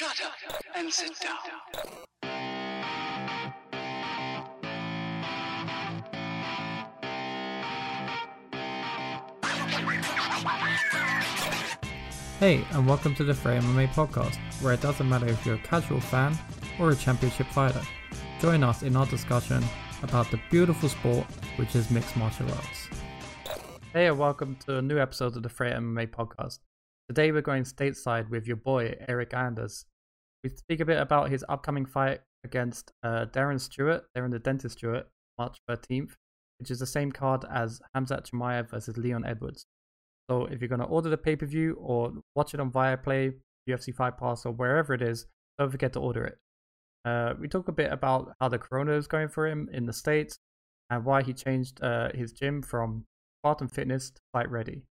Shut up and sit down. Hey, and welcome to the Freja MMA podcast, where it doesn't matter if you're a casual fan or a championship fighter. Join us in our discussion about the beautiful sport which is mixed martial arts. Hey, and welcome to a new episode of the Freja MMA podcast. Today we're going stateside with your boy Eryk Anders. We speak a bit about his upcoming fight against uh, Darren Stewart, Darren the Dentist Stewart, March 13th, which is the same card as Hamzat Chimaev versus Leon Edwards. So if you're going to order the pay per view or watch it on Viaplay, UFC Fight Pass, or wherever it is, don't forget to order it. Uh, we talk a bit about how the corona is going for him in the States and why he changed uh, his gym from Spartan Fitness to Fight Ready.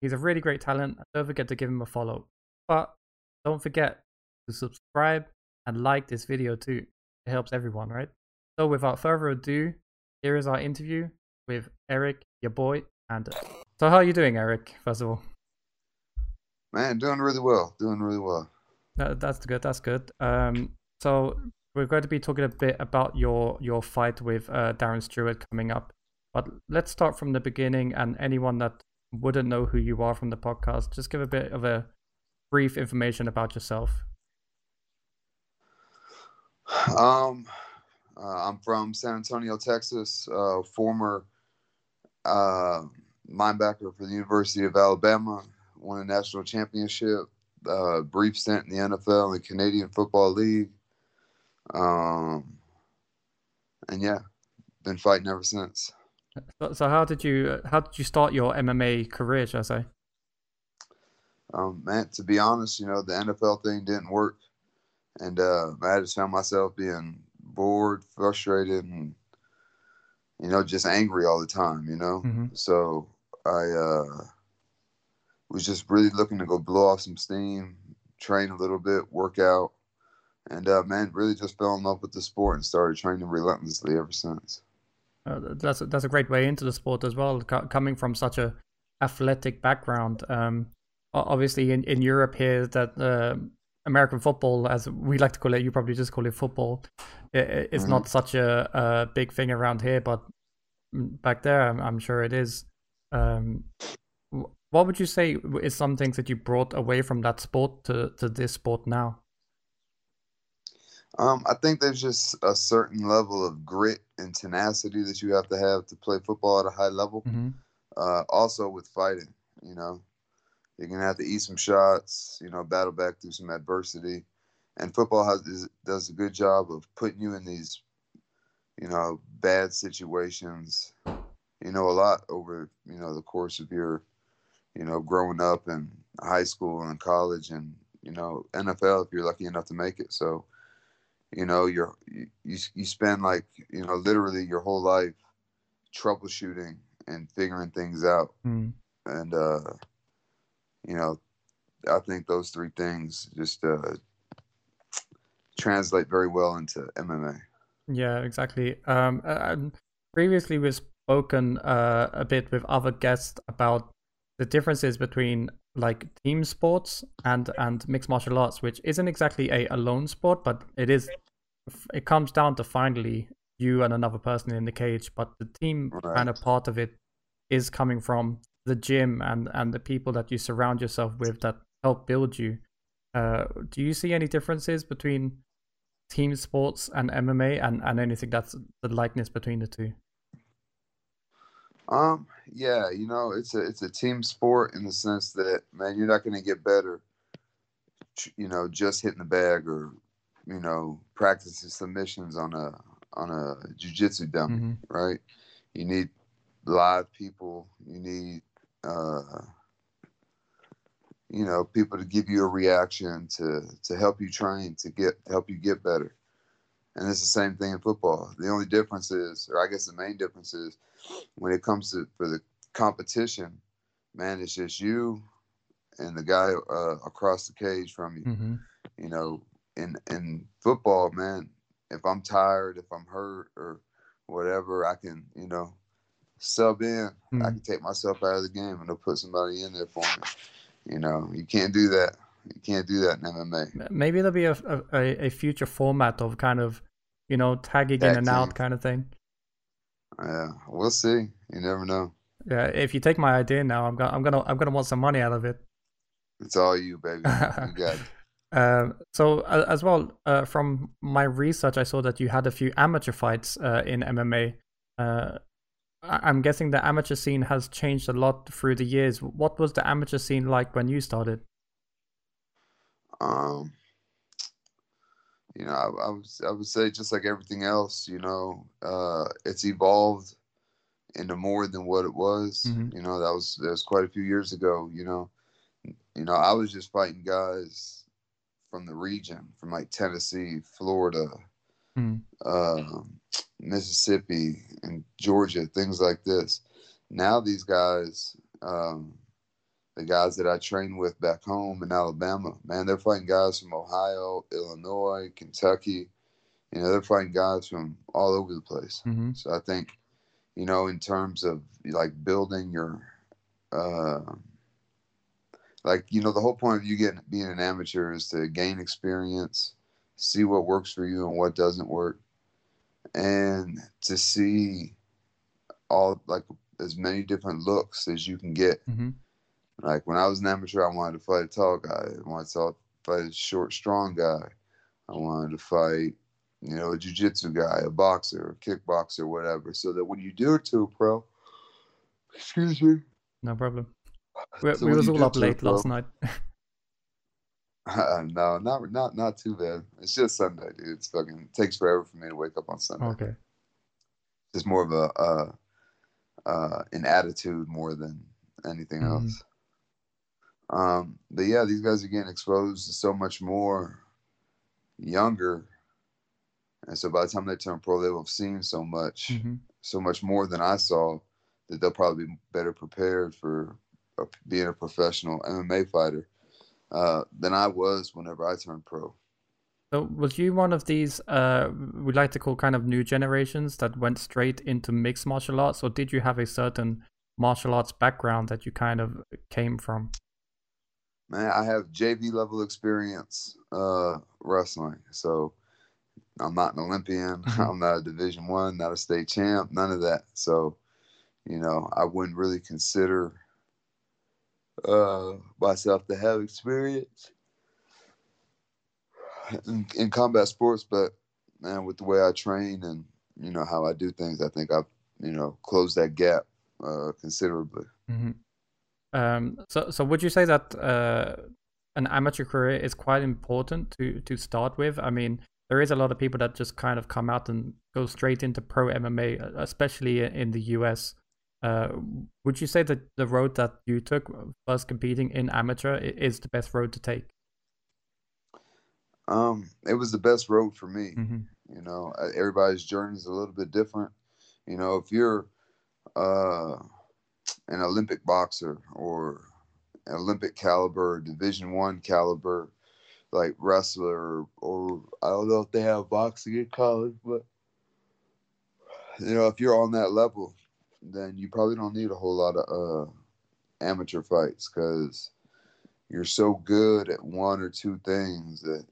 He's a really great talent. Don't forget to give him a follow. But don't forget to subscribe and like this video too. It helps everyone, right? So without further ado, here is our interview with Eryk, your boy, and so how are you doing, Eryk? First of all, Man, doing really well. Doing really well. that, that's good. That's good. Um, so we're going to be talking a bit about your your fight with uh, Darren Stewart coming up, but let's start from the beginning. And anyone that wouldn't know who you are from the podcast, just give a bit of a brief information about yourself. Um, uh, I'm from San Antonio, Texas. Uh, former uh, linebacker for the University of Alabama. Won a national championship. Uh, brief stint in the NFL and the Canadian Football League. Um, and yeah, been fighting ever since. So, so how did you how did you start your MMA career? Shall I say? Um, man, to be honest, you know, the NFL thing didn't work. And uh, I just found myself being bored, frustrated, and, you know, just angry all the time, you know? Mhm. So I uh, was just really looking to go blow off some steam, train a little bit, work out. And, uh, man, really just fell in love with the sport and started training relentlessly ever since. Uh, that's a, that's a great way into the sport as well. Co- coming from such a athletic background, um, obviously in, in Europe here, that uh, American football, as we like to call it, you probably just call it football, i- i- it's Mhm. not such a, a big thing around here, but back there, I'm, I'm sure it is. Um, what would you say is some things that you brought away from that sport to, to this sport now? Um, I think there's just a certain level of grit and tenacity that you have to have to play football at a high level. hmm uh, also with fighting. You know, you're gonna have to eat some shots. You know, battle back through some adversity, and football has is, does a good job of putting you in these, you know, bad situations. You know, a lot over you know the course of your, you know, growing up in high school and college, and you know NFL if you're lucky enough to make it. So, you know, you're you you, spend like you know literally your whole life troubleshooting and figuring things out Mm. and uh you know i think those three things just uh translate very well into mma Yeah, exactly. Um, and previously we've spoken uh, a bit with other guests about the differences between like team sports and and mixed martial arts, which isn't exactly a alone sport, but it is. It comes down to finally you and another person in the cage, but the team kind of Right. part of it is coming from the gym and and the people that you surround yourself with that help build you. Uh, do you see any differences between team sports and MMA and, and anything that's the likeness between the two. um yeah you know it's a it's a team sport in the sense that man you're not going to get better you know just hitting the bag or you know practicing submissions on a on a jiu-jitsu dummy Mhm. right? You need live people you need uh you know people to give you a reaction to to help you train to get to help you get better. And it's the same thing in football. The only difference is or i guess the main difference is when it comes to for the competition man it's just you and the guy uh, across the cage from you Mm-hmm. you know in in football man if i'm tired if i'm hurt or whatever i can you know sub in i Mm. can take myself out of the game and they'll put somebody in there for me you know you can't do that You can't do that in MMA. Maybe there'll be a a, a future format of kind of, you know, tagging Tag in and out kind of thing. Yeah, we'll see. You never know. Yeah, if you take my idea now, I'm gonna I'm gonna I'm gonna want some money out of it. It's all you, baby. You got it. Um, so uh, as well, uh, from my research, I saw that you had a few amateur fights uh, in MMA. Uh, I- I'm guessing the amateur scene has changed a lot through the years. What was the amateur scene like when you started? Um, you know, I, I would I would say just like everything else, you know, uh, it's evolved into more than what it was. Mhm. You know, that was that was quite a few years ago. You know, you know, I was just fighting guys from the region, from like Tennessee, Florida, Mhm. um, Mississippi, and Georgia, things like this. Now these guys, um, the guys that I train with back home in Alabama, man, they're fighting guys from Ohio, Illinois, Kentucky. You know, they're fighting guys from all over the place. hmm So I think, you know, in terms of like building your, uh, like you know, the whole point of you getting being an amateur is to gain experience, see what works for you and what doesn't work, and to see all like as many different looks as you can get. hmm Like when I was an amateur, I wanted to fight a tall guy. I wanted to fight a short, strong guy. I wanted to fight, you know, a jiu-jitsu guy, a boxer, a kickboxer, whatever. So that when you do it to a pro, excuse me, No problem. We, So we was all up late last pro? night. no, not not not too bad. It's just Sunday, dude. It's fucking it takes forever for me to wake up on Sunday. okay. It's more of a uh, uh, an attitude more than anything Mhm. else. Um, but yeah, these guys are getting exposed to so much more younger, and so by the time they turn pro, they will have seen so much, hmm so much more than I saw that they'll probably be better prepared for being a professional MMA fighter uh, than I was whenever I turned pro. So was you one of these uh we like to call kind of new generations that went straight into mixed martial arts, or did you have a certain martial arts background that you kind of came from? Man, I have JV level experience uh, wrestling, so I'm not an Olympian. I'm not a Division One, not a state champ, none of that. So, you know, I wouldn't really consider uh, myself to have experience in, in combat sports, but man, with the way I train and you know how I do things, I think I've you know closed that gap uh, considerably. hmm Um, so, so would you say that uh, an amateur career is quite important to to start with? I mean, there is a lot of people that just kind of come out and go straight into pro MMA, uh, especially in the US. Uh, would you say that the road that you took, first competing in amateur, is the best road to take? Um, it was the best road for me. hmm You know, uh, everybody's journey is a little bit different. You know, if you're uh, an Olympic boxer or Olympic caliber, Division One caliber, like wrestler, or I don't know if they have boxing in college, but you know, if you're on that level, then you probably don't need a whole lot of uh, amateur fights because you're so good at one or two things that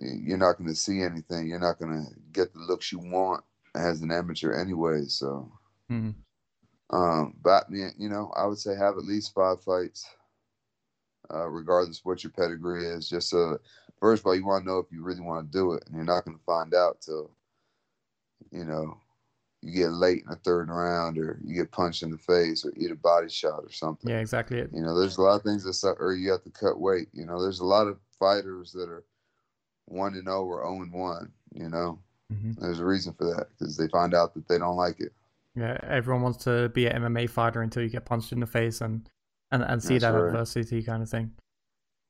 you're not going to see anything. You're not going to get the looks you want as an amateur anyway. So, hmm um, but you know, I would say have at least five fights, uh, regardless what your pedigree is. Just so, first of all, you want to know if you really want to do it, and you're not going to find out till, you know, you get late in the third round, or you get punched in the face, or eat a body shot, or something. Yeah, exactly. It. You know, there's a lot of things that suck, or you have to cut weight. You know, there's a lot of fighters that are one and zero or zero and one. You know, hmm there's a reason for that because they find out that they don't like it. Yeah, everyone wants to be an MMA fighter until you get punched in the face and and, and see That's that right. adversity kind of thing.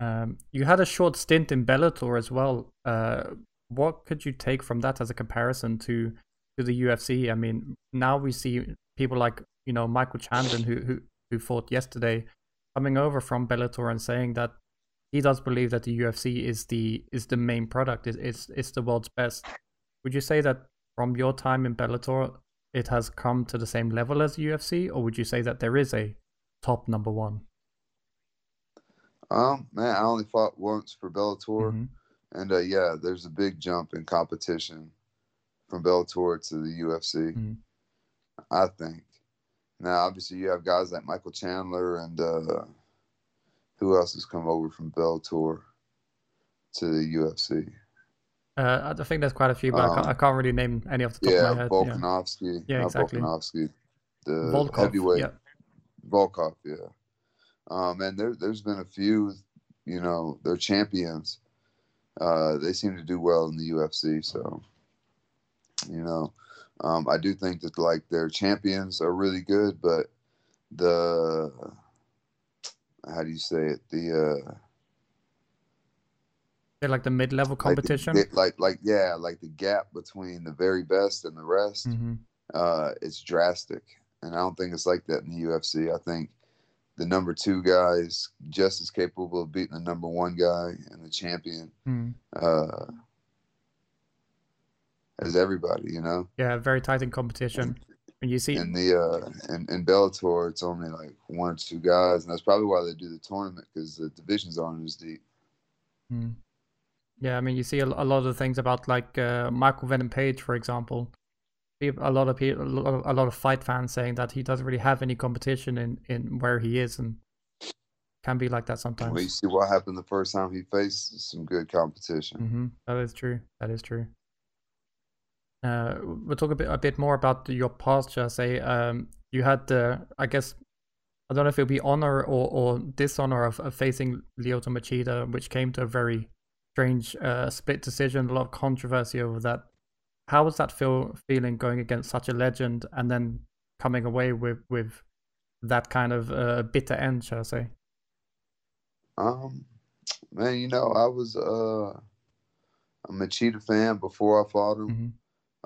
Um, you had a short stint in Bellator as well. Uh, what could you take from that as a comparison to to the UFC? I mean, now we see people like you know Michael Chandler who who who fought yesterday coming over from Bellator and saying that he does believe that the UFC is the is the main product. Is it's it's the world's best. Would you say that from your time in Bellator, it has come to the same level as UFC, or would you say that there is a top number one? Um, man, I only fought once for Bellator, Mhm. and uh, yeah, there's a big jump in competition from Bellator to the UFC. Mhm. I think. Now, obviously, you have guys like Michael Chandler and uh, who else has come over from Bellator to the UFC? Uh, I think there's quite a few, but I, can't, Um, I can't really name any off the top Yeah, of my head. Volkanovski. Yeah, not exactly. Volkanovski. The Volkov, heavyweight. yeah. Volkov, yeah. Um, and there, there's been a few, you know, they're champions. Uh, they seem to do well in the UFC. So, you know, um, I do think that like their champions are really good, but the how do you say it? The uh, Yeah, like the mid-level like the- competition. like like yeah, like the gap between the very best and the rest. hmm uh, it's drastic. And I don't think it's like that in the UFC. I think the number two guy is just as capable of beating the number one guy and the champion Mm. uh, as everybody, you know? Yeah, very tight in competition. And you see, In the uh, in, in Bellator, it's only like one or two guys, and that's probably why they do the tournament because the divisions aren't as deep. Mm. Yeah, I mean, you see a, a lot of things about like uh, Michael Venom Page, for example. A lot of people, a lot of, a lot of fight fans saying that he doesn't really have any competition in in where he is, and can be like that sometimes. Well, you see what happened the first time he faced some good competition. hmm That is true. That is true. Uh, we'll talk a bit a bit more about your past, i Say, um, you had the, I guess, I don't know if it'll be honor or, or dishonor of, of facing Lyoto Machida, which came to a very strange uh, split decision, a lot of controversy over that. How was that feel feeling going against such a legend and then coming away with with that kind of uh, bitter end, shall I say? Um, man, you know, I was uh, a Machida fan before I fought him. hmm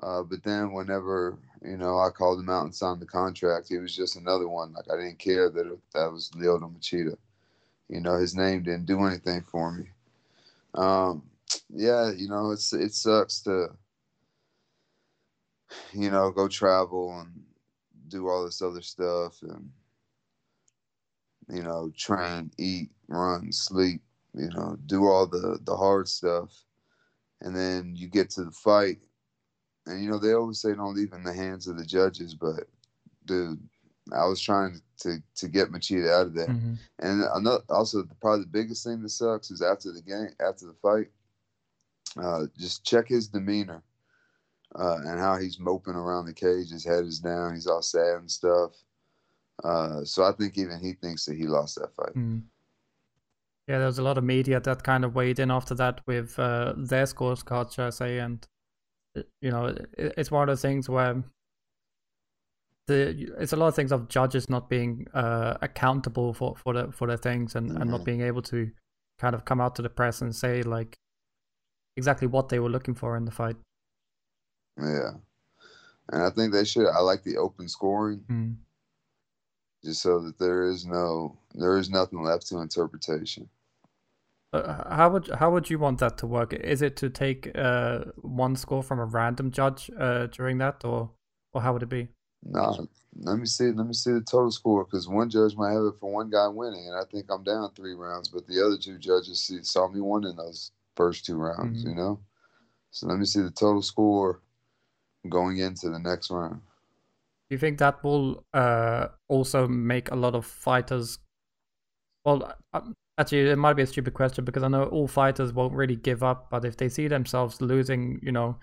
Uh, but then whenever you know I called him out and signed the contract, he was just another one. Like I didn't care that that was Lyoto Machida. You know, his name didn't do anything for me. Um, yeah, you know, it's it sucks to you know go travel and do all this other stuff and you know train, eat, run, sleep. You know, do all the the hard stuff, and then you get to the fight and you know they always say don't leave in the hands of the judges, but dude, I was trying to to to get Machida out of there. hmm And another, also probably the biggest thing that sucks is after the game, after the fight, uh, just check his demeanor uh, and how he's moping around the cage. His head is down. He's all sad and stuff. Uh, so I think even he thinks that he lost that fight. Mm. Yeah, there was a lot of media that kind of weighed in after that with uh, their scorecard, shall I say, and you know, it, it's one of those things where the it's a lot of things of judges not being uh, accountable for for the for their things and, and not being able to kind of come out to the press and say like exactly what they were looking for in the fight. Yeah, and I think they should. I like the open scoring, Mm. just so that there is no there is nothing left to interpretation. Uh, how would how would you want that to work? Is it to take uh, one score from a random judge uh, during that, or or how would it be? No, let me see. Let me see the total score because one judge might have it for one guy winning, and I think I'm down three rounds. But the other two judges see, saw me winning those first two rounds. Mhm. You know, so let me see the total score going into the next round. Do you think that will uh, also make a lot of fighters? Well, uh, actually, it might be a stupid question because I know all fighters won't really give up, but if they see themselves losing, you know,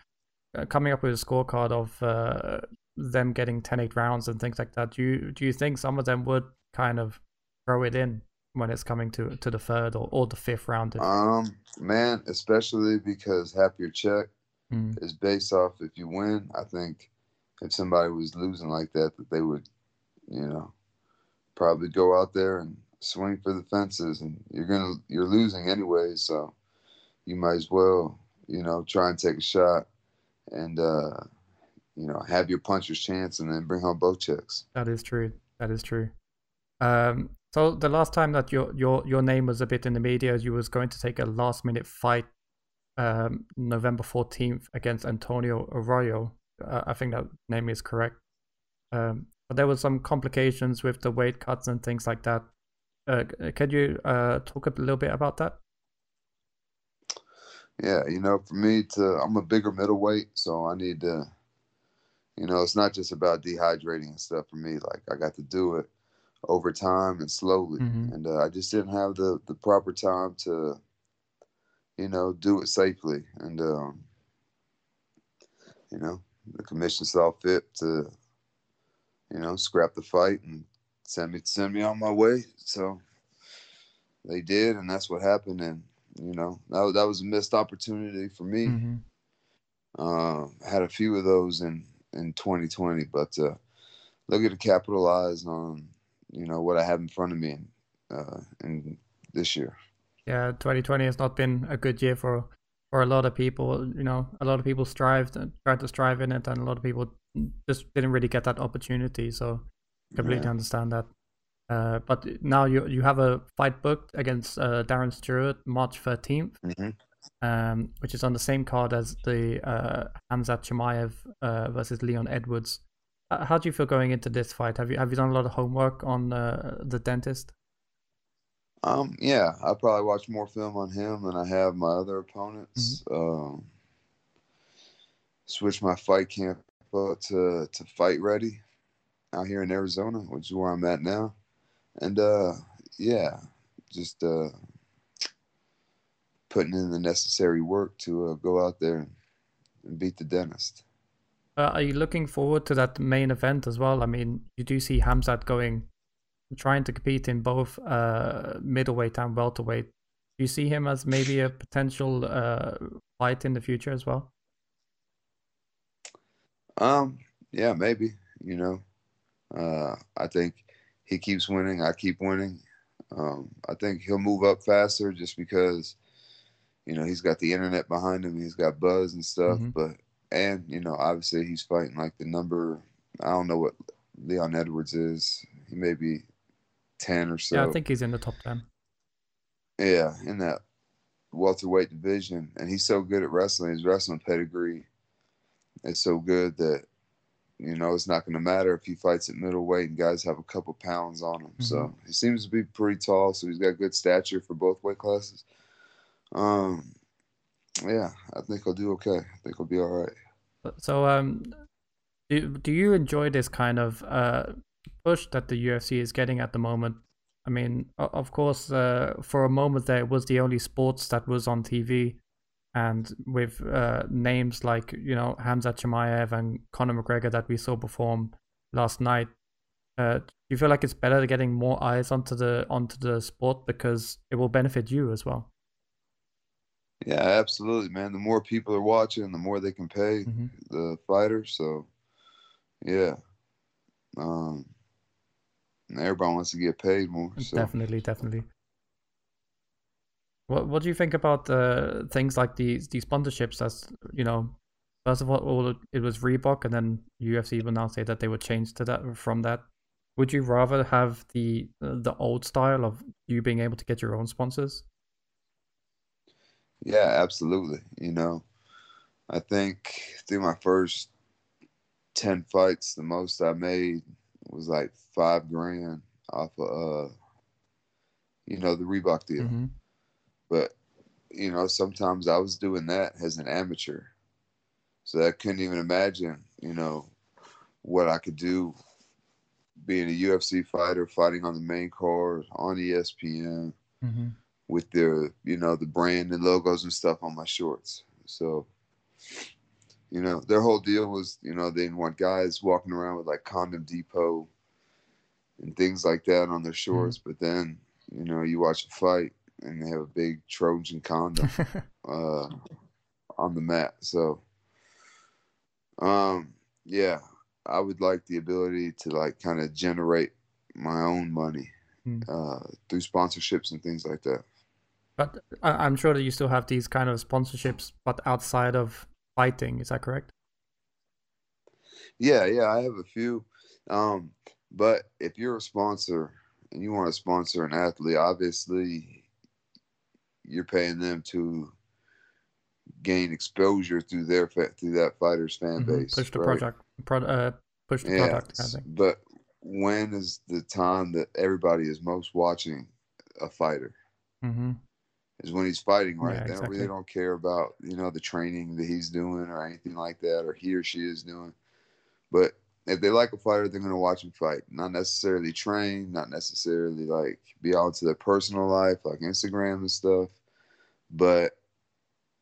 uh, coming up with a scorecard of uh, them getting 10-8 rounds and things like that, do you do you think some of them would kind of throw it in when it's coming to to the third or, or the fifth round? Um, man, especially because half your check Mm, is based off if you win. I think if somebody was losing like that, that they would, you know, probably go out there and swing for the fences, and you're gonna you're losing anyway, so you might as well, you know, try and take a shot, and uh, you know, have your puncher's chance, and then bring home both checks. That is true. That is true. Um, so the last time that your your your name was a bit in the media, you was going to take a last minute fight, um, November fourteenth against Antonio Arroyo. Uh, I think that name is correct. Um, but there was some complications with the weight cuts and things like that. Uh, could you uh, talk a little bit about that? Yeah, you know, for me to, I'm a bigger middleweight, so I need to, you know, it's not just about dehydrating and stuff for me. Like I got to do it over time and slowly, Mhm. and uh, I just didn't have the the proper time to, you know, do it safely, and um, you know, the commission saw fit to, you know, scrap the fight and send me send me on my way. So they did, and that's what happened, and you know, that was- that was a missed opportunity for me. hmm Um, had a few of those in in 2020, but uh, looking to capitalize on you know what I have in front of me in, uh, in this year. Yeah, 2020 has not been a good year for for a lot of people. You know, a lot of people strived and tried to strive in it, and a lot of people just didn't really get that opportunity. So completely Yeah. understand that. Uh, but now you you have a fight booked against uh, Darren Stewart March 13th, hmm um, which is on the same card as the uh, Hamzat Chimaev uh, versus Leon Edwards. Uh, how do you feel going into this fight? Have you have you done a lot of homework on uh, the dentist? Um, yeah, I probably watch more film on him than I have my other opponents. Um, switch my fight camp up to to fight ready out here in Arizona, which is where I'm at now, and uh, yeah, just uh, putting in the necessary work to uh, go out there and beat the dentist. Uh, are you looking forward to that main event as well? I mean, you do see Hamzat going, trying to compete in both uh, middleweight and welterweight. Do you see him as maybe a potential uh, fight in the future as well? Um, yeah, maybe. You know, uh, I think he keeps winning. I keep winning. Um, I think he'll move up faster just because, you know, he's got the internet behind him. He's got buzz and stuff. Mhm. But and you know, obviously he's fighting like the number. I don't know what Leon Edwards is. He may be ten or so. yeah, I think he's in the top ten. Yeah, in that welterweight division, and he's so good at wrestling. His wrestling pedigree is so good that you know it's not going to matter if he fights at middleweight and guys have a couple pounds on him. So he seems to be pretty tall, so he's got good stature for both weight classes. Um, yeah, I think I'll do okay. I think he'll be all right. So, um, do do you enjoy this kind of uh push that the UFC is getting at the moment? I mean, of course, uh, for a moment there it was the only sports that was on TV, and with uh, names like you know Hamza Chimaev and Conor McGregor that we saw perform last night. Uh, do you feel like it's better getting more eyes onto the onto the sport because it will benefit you as well? Yeah, absolutely, man. The more people are watching, the more they can pay Mhm. the fighters. So, yeah, um, everybody wants to get paid more. So. Definitely, definitely. What What do you think about uh, things like these these sponsorships? As you know, first of all, all it was Reebok, and then UFC will now say that they would change to that from that. Would you rather have the the old style of you being able to get your own sponsors? Yeah, absolutely. You know, I think through my first 10 fights, the most I made was like five grand off of, uh, you know, the Reebok deal. hmm But, you know, sometimes I was doing that as an amateur. So I couldn't even imagine, you know, what I could do being a UFC fighter, fighting on the main card, on ESPN hmm with their you know the brand and logos and stuff on my shorts. So you know their whole deal was you know they didn't want guys walking around with like condom depot and things like that on their shorts. But then you know you watch a fight and they have a big Trojan condom uh, on the mat. So um yeah, I would like the ability to like kind of generate my own money Hmm. uh, through sponsorships and things like that. But I, I'm sure that you still have these kind of sponsorships, but outside of fighting. Is that correct? Yeah, yeah, I have a few. Um, but if you're a sponsor and you want to sponsor an athlete, obviously you're paying them to gain exposure through their through that fighter's fan Mhm. base. Push the right? project, pro, uh, push the Yeah, product. Kind of but when is the time that everybody is most watching a fighter. Mm-hmm. Is when he's fighting, right? Yeah, they don't exactly. really don't care about you know the training that he's doing or anything like that, or he or she is doing. But if they like a fighter, they're gonna watch him fight. Not necessarily train, not necessarily like be out into their personal life, like Instagram and stuff. But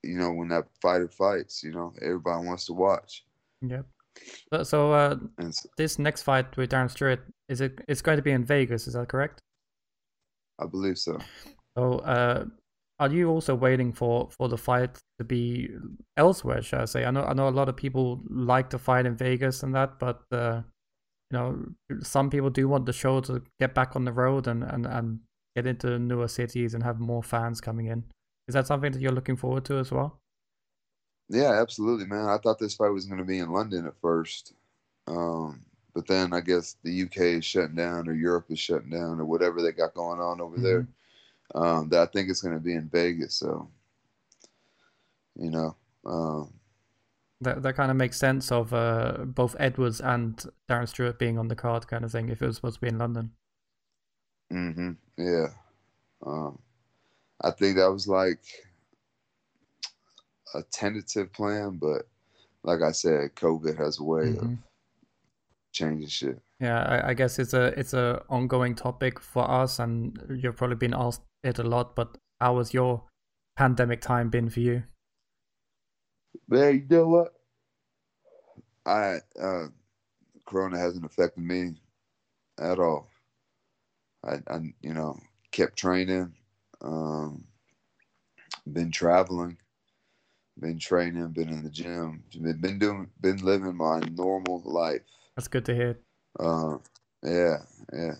you know, when that fighter fights, you know, everybody wants to watch. Yep. So, so uh, And s this next fight with Darren Stewart is it? It's going to be in Vegas. Is that correct? I believe so. So, uh, are you also waiting for for the fight to be elsewhere? Shall I say? I know I know a lot of people like to fight in Vegas and that, but uh, you know, some people do want the show to get back on the road and and and get into newer cities and have more fans coming in. Is that something that you're looking forward to as well? Yeah, absolutely, man. I thought this fight was going to be in London at first. Um, but then I guess the UK is shutting down or Europe is shutting down or whatever they got going on over there. Um, that I think it's going to be in Vegas. So, you know, um, That that kind of makes sense of uh, both Edwards and Darren Stewart being on the card, kind of thing. If it was supposed to be in London. hmm yeah. Um, I think that was like a tentative plan, but like I said, COVID has a way of Mhm. changing shit. Yeah, I, I guess it's a it's a ongoing topic for us, and you've probably been asked it a lot. But how has your pandemic time been for you? Man, you know what? I uh, Corona hasn't affected me at all. I, I you know, kept training, um, been traveling, been training, been in the gym, been, been doing, been living my normal life. That's good to hear. Uh, yeah, yeah.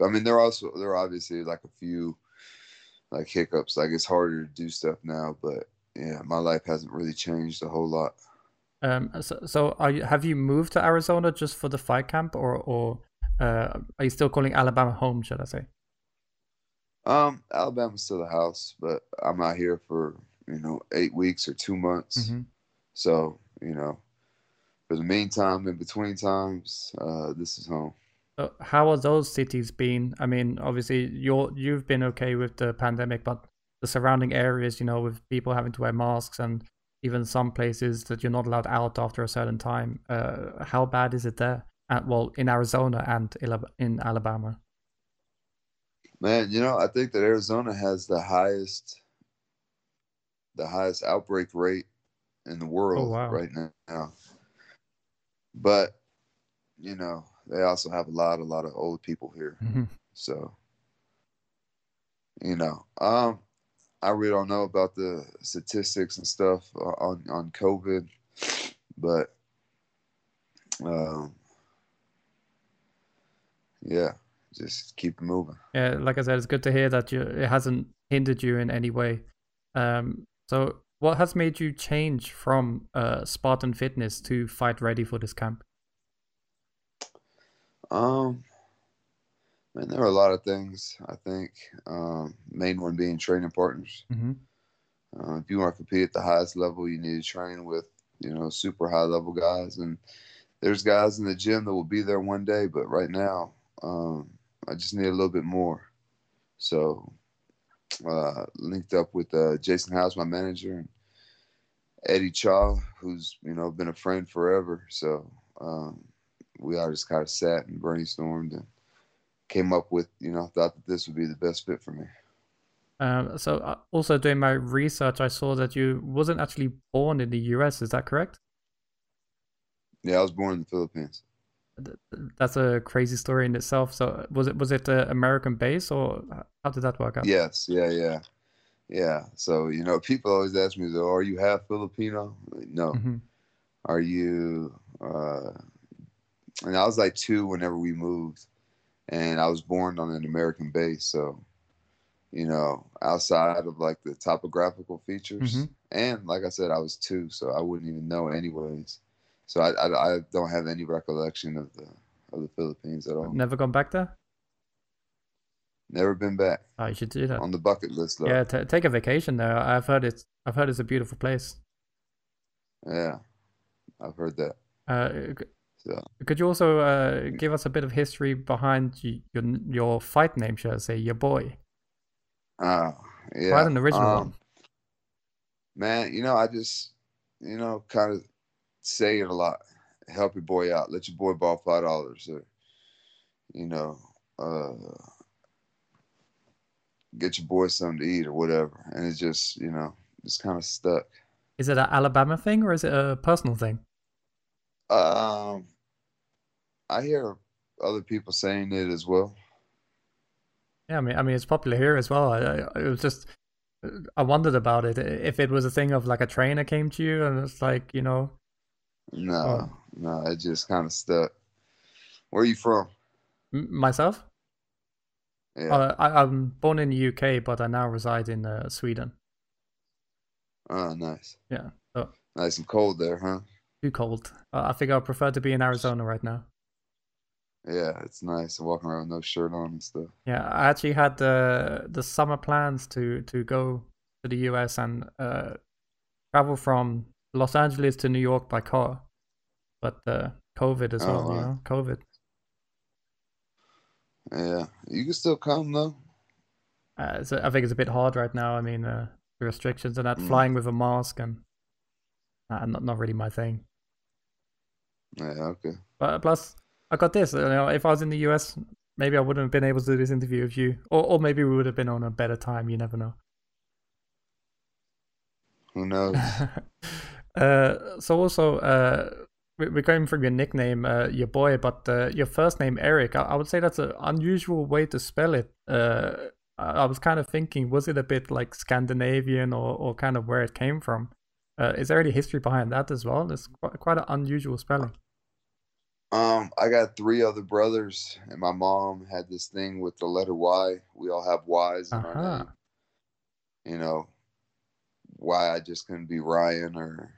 I mean, there are also there are obviously like a few like hiccups. Like it's harder to do stuff now, but yeah, my life hasn't really changed a whole lot. Um, so, so are you, have you moved to Arizona just for the fight camp, or or uh, are you still calling Alabama home? Should I say? Um, Alabama's still a house, but I'm out here for you know eight weeks or two months. Mhm. So you know, for the meantime, in between times, uh, this is home. So how are those cities been? I mean, obviously you're you've been okay with the pandemic, but the surrounding areas, you know, with people having to wear masks and even some places that you're not allowed out after a certain time. Uh, how bad is it there? Uh, well, in Arizona and in Alabama. Man, you know, I think that Arizona has the highest, the highest outbreak rate in the world wow. right now. But you know, they also have a lot, a lot of old people here. So, you know, um, I really don't know about the statistics and stuff on on COVID, but um, yeah, just keep moving. Yeah, like I said, it's good to hear that you it hasn't hindered you in any way. Um, so what has made you change from uh, Spartan Fitness to Fight Ready for this camp? Um, man, there are a lot of things. I think um, main one being training partners. Mm-hmm. Uh, if you want to compete at the highest level, you need to train with you know super high level guys, and there's guys in the gym that will be there one day, but right now, um, I just need a little bit more. So, uh, linked up with uh, Jason House, my manager, and Eddie Cha, who's you know been a friend forever. So um, we all just kind of sat and brainstormed and came up with you know thought that this would be the best fit for me. Um, so uh, also doing my research, I saw that you wasn't actually born in the US. Is that correct? Yeah, I was born in the Philippines. That's a crazy story in itself. So was it was it uh, American base or how did that work out? Yes, yeah, yeah, yeah. So you know, people always ask me, are you half Filipino?" Like, no. Mhm. Are you? Uh, and I was like two whenever we moved, and I was born on an American base. So, you know, outside of like the topographical features, Mhm. and like I said, I was two, so I wouldn't even know anyways. So I, I, I don't have any recollection of the of the Philippines at all. Never gone back there? Never been back Oh, you should do that. on the bucket list though. Yeah, t- take a vacation there. I've heard it's I've heard it's a beautiful place. Yeah, I've heard that. Uh, So could you also uh, give us a bit of history behind your your fight name? Should I say your boy? Uh, yeah. Quite an original um, one. Man, you know, I just, you know, kind of say it a lot. Help your boy out. Let your boy ball five dollars, or you know, uh, get your boy something to eat or whatever. And it's just, you know, just kind of stuck. Is it an Alabama thing or is it a personal thing? Um, I hear other people saying it as well. Yeah, I mean, I mean, it's popular here as well. I, I, it was just, I wondered about it. If it was a thing of like a trainer came to you and it's like, you know, No, Oh. no, it just kind of stuck. Where are you from? m- myself. Yeah. Uh, I, I'm born in the UK, but I now reside in uh, Sweden. oh, nice. Yeah, Nice and cold there, huh? too cold. Uh, I think I prefer to be in Arizona right now. Yeah, it's nice walking around with no shirt on and stuff. Yeah, I actually had the the summer plans to to go to the US and uh, travel from Los Angeles to New York by car, but uh, COVID as Oh, well. You know, COVID. Yeah, you can still come though. Uh, so I think it's a bit hard right now. I mean, uh, the restrictions and that Mm. flying with a mask and uh, not not really my thing. Yeah, okay. But plus, I got this. You know, if I was in the US, maybe I wouldn't have been able to do this interview with you, or or maybe we would have been on a better time. You never know. Who knows? uh, so also, uh, we- we're going from your nickname, uh, your boy, but uh, your first name Eryk. I, I would say that's an unusual way to spell it. Uh, I, I was kind of thinking, was it a bit like Scandinavian or, or kind of where it came from? Uh, is there any history behind that as well? It's quite, quite an unusual spelling. Um, I got three other brothers, and my mom had this thing with the letter Y. We all have Y's in Uh-huh. our name. You know, why I just couldn't be Ryan or,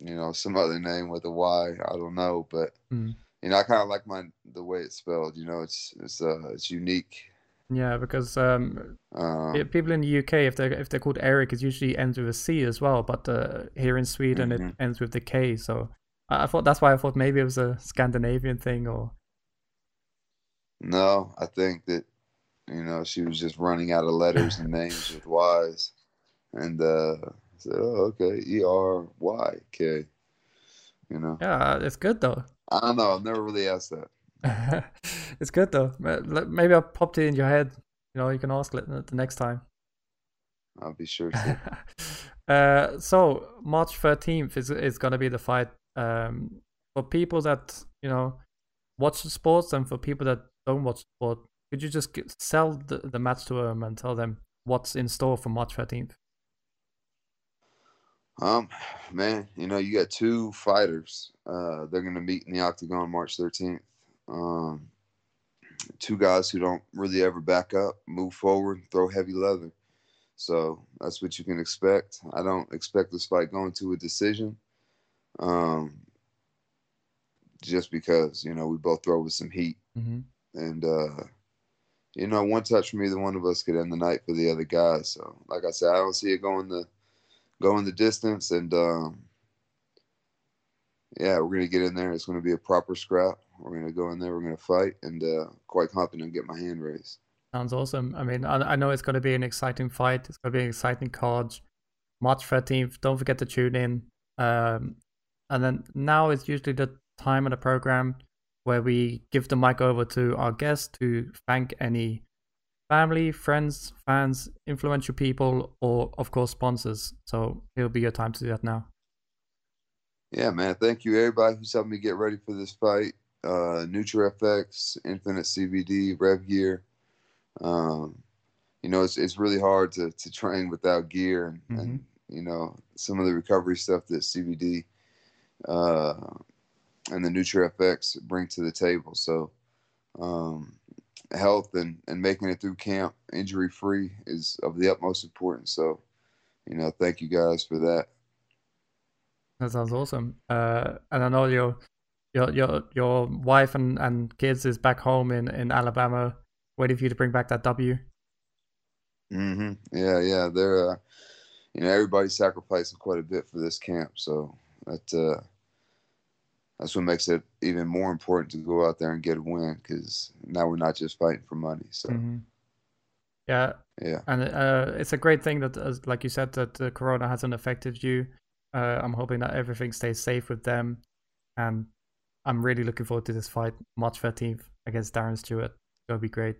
you know, some other name with a Y. I don't know, but Mm. you know, I kind of like my the way it's spelled. You know, it's it's uh it's unique. Yeah, because um, Um, people in the UK, if they're if they're called Eric, it usually ends with a C as well. But uh, here in Sweden, it Mhm. ends with the K. So I, I thought that's why I thought maybe it was a Scandinavian thing, or No, I think that you know she was just running out of letters and names with Y's, and uh, I said, "Oh, okay, E R Y K." You know, yeah, it's good though. I don't know. I've never really asked that. it's good though. Maybe I popped it in your head. You know, you can ask it the next time. I'll be sure to. uh, so March thirteenth is is gonna be the fight. Um, for people that you know watch the sports and for people that don't watch sport, could you just g- sell the, the match to them and tell them what's in store for March thirteenth? Um, man, you know, you got two fighters. Uh, they're gonna meet in the octagon March 13th. Um, two guys who don't really ever back up, move forward, throw heavy leather. So that's what you can expect. I don't expect this fight going to a decision. Um, just because you know we both throw with some heat, Mm-hmm. and uh, you know, one touch from either one of us could end the night for the other guy. So, like I said, I don't see it going the going the distance, and um, yeah, we're gonna get in there. It's gonna be a proper scrap. We're gonna go in there. We're gonna fight, and uh, quite confident to get my hand raised. Sounds awesome. I mean, I, I know it's going to be an exciting fight. It's going to be an exciting card. March 13th. Don't forget to tune in. Um, and then now is usually the time of the program where we give the mic over to our guest to thank any family, friends, fans, influential people, or of course sponsors. So it'll be your time to do that now. Yeah, man. Thank you, everybody who's helped me get ready for this fight. Uh, NutriFX, Infinite CBD, Rev Gear. Um, you know, it's it's really hard to to train without gear, and, and you know some of the recovery stuff that CBD uh, and the NutriFX bring to the table. So, um, health and and making it through camp injury free is of the utmost importance. So, you know, thank you guys for that. That sounds awesome. Uh, and I know your your your your wife and, and kids is back home in, in Alabama, waiting for you to bring back that W. hmm Yeah, yeah. They're, uh, you know, everybody's sacrificing quite a bit for this camp, so that uh, that's what makes it even more important to go out there and get a win because now we're not just fighting for money. So Mhm. Yeah, Yeah. And uh, it's a great thing that, as, like you said, that the corona hasn't affected you. Uh, I'm hoping that everything stays safe with them, and I'm really looking forward to this fight, March 13th against Darren Stewart. It'll be great.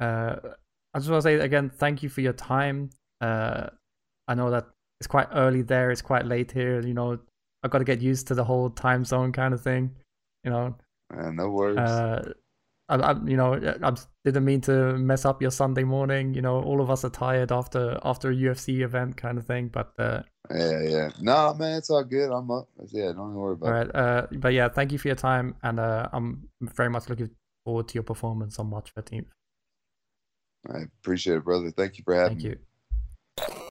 Uh, I just want to say again, thank you for your time. Uh, I know that it's quite early there, it's quite late here. You know, I've got to get used to the whole time zone kind of thing. You know, Man, no worries. uh, I, I, you know, I didn't mean to mess up your Sunday morning. You know, all of us are tired after after a UFC event, kind of thing. But uh, yeah, yeah. No, man, it's all good. I'm up. Yeah, don't worry about all it. right, uh, but yeah, thank you for your time, and uh, I'm very much looking forward to your performance on March 13th. I appreciate it, brother. Thank you for having Thank me. you.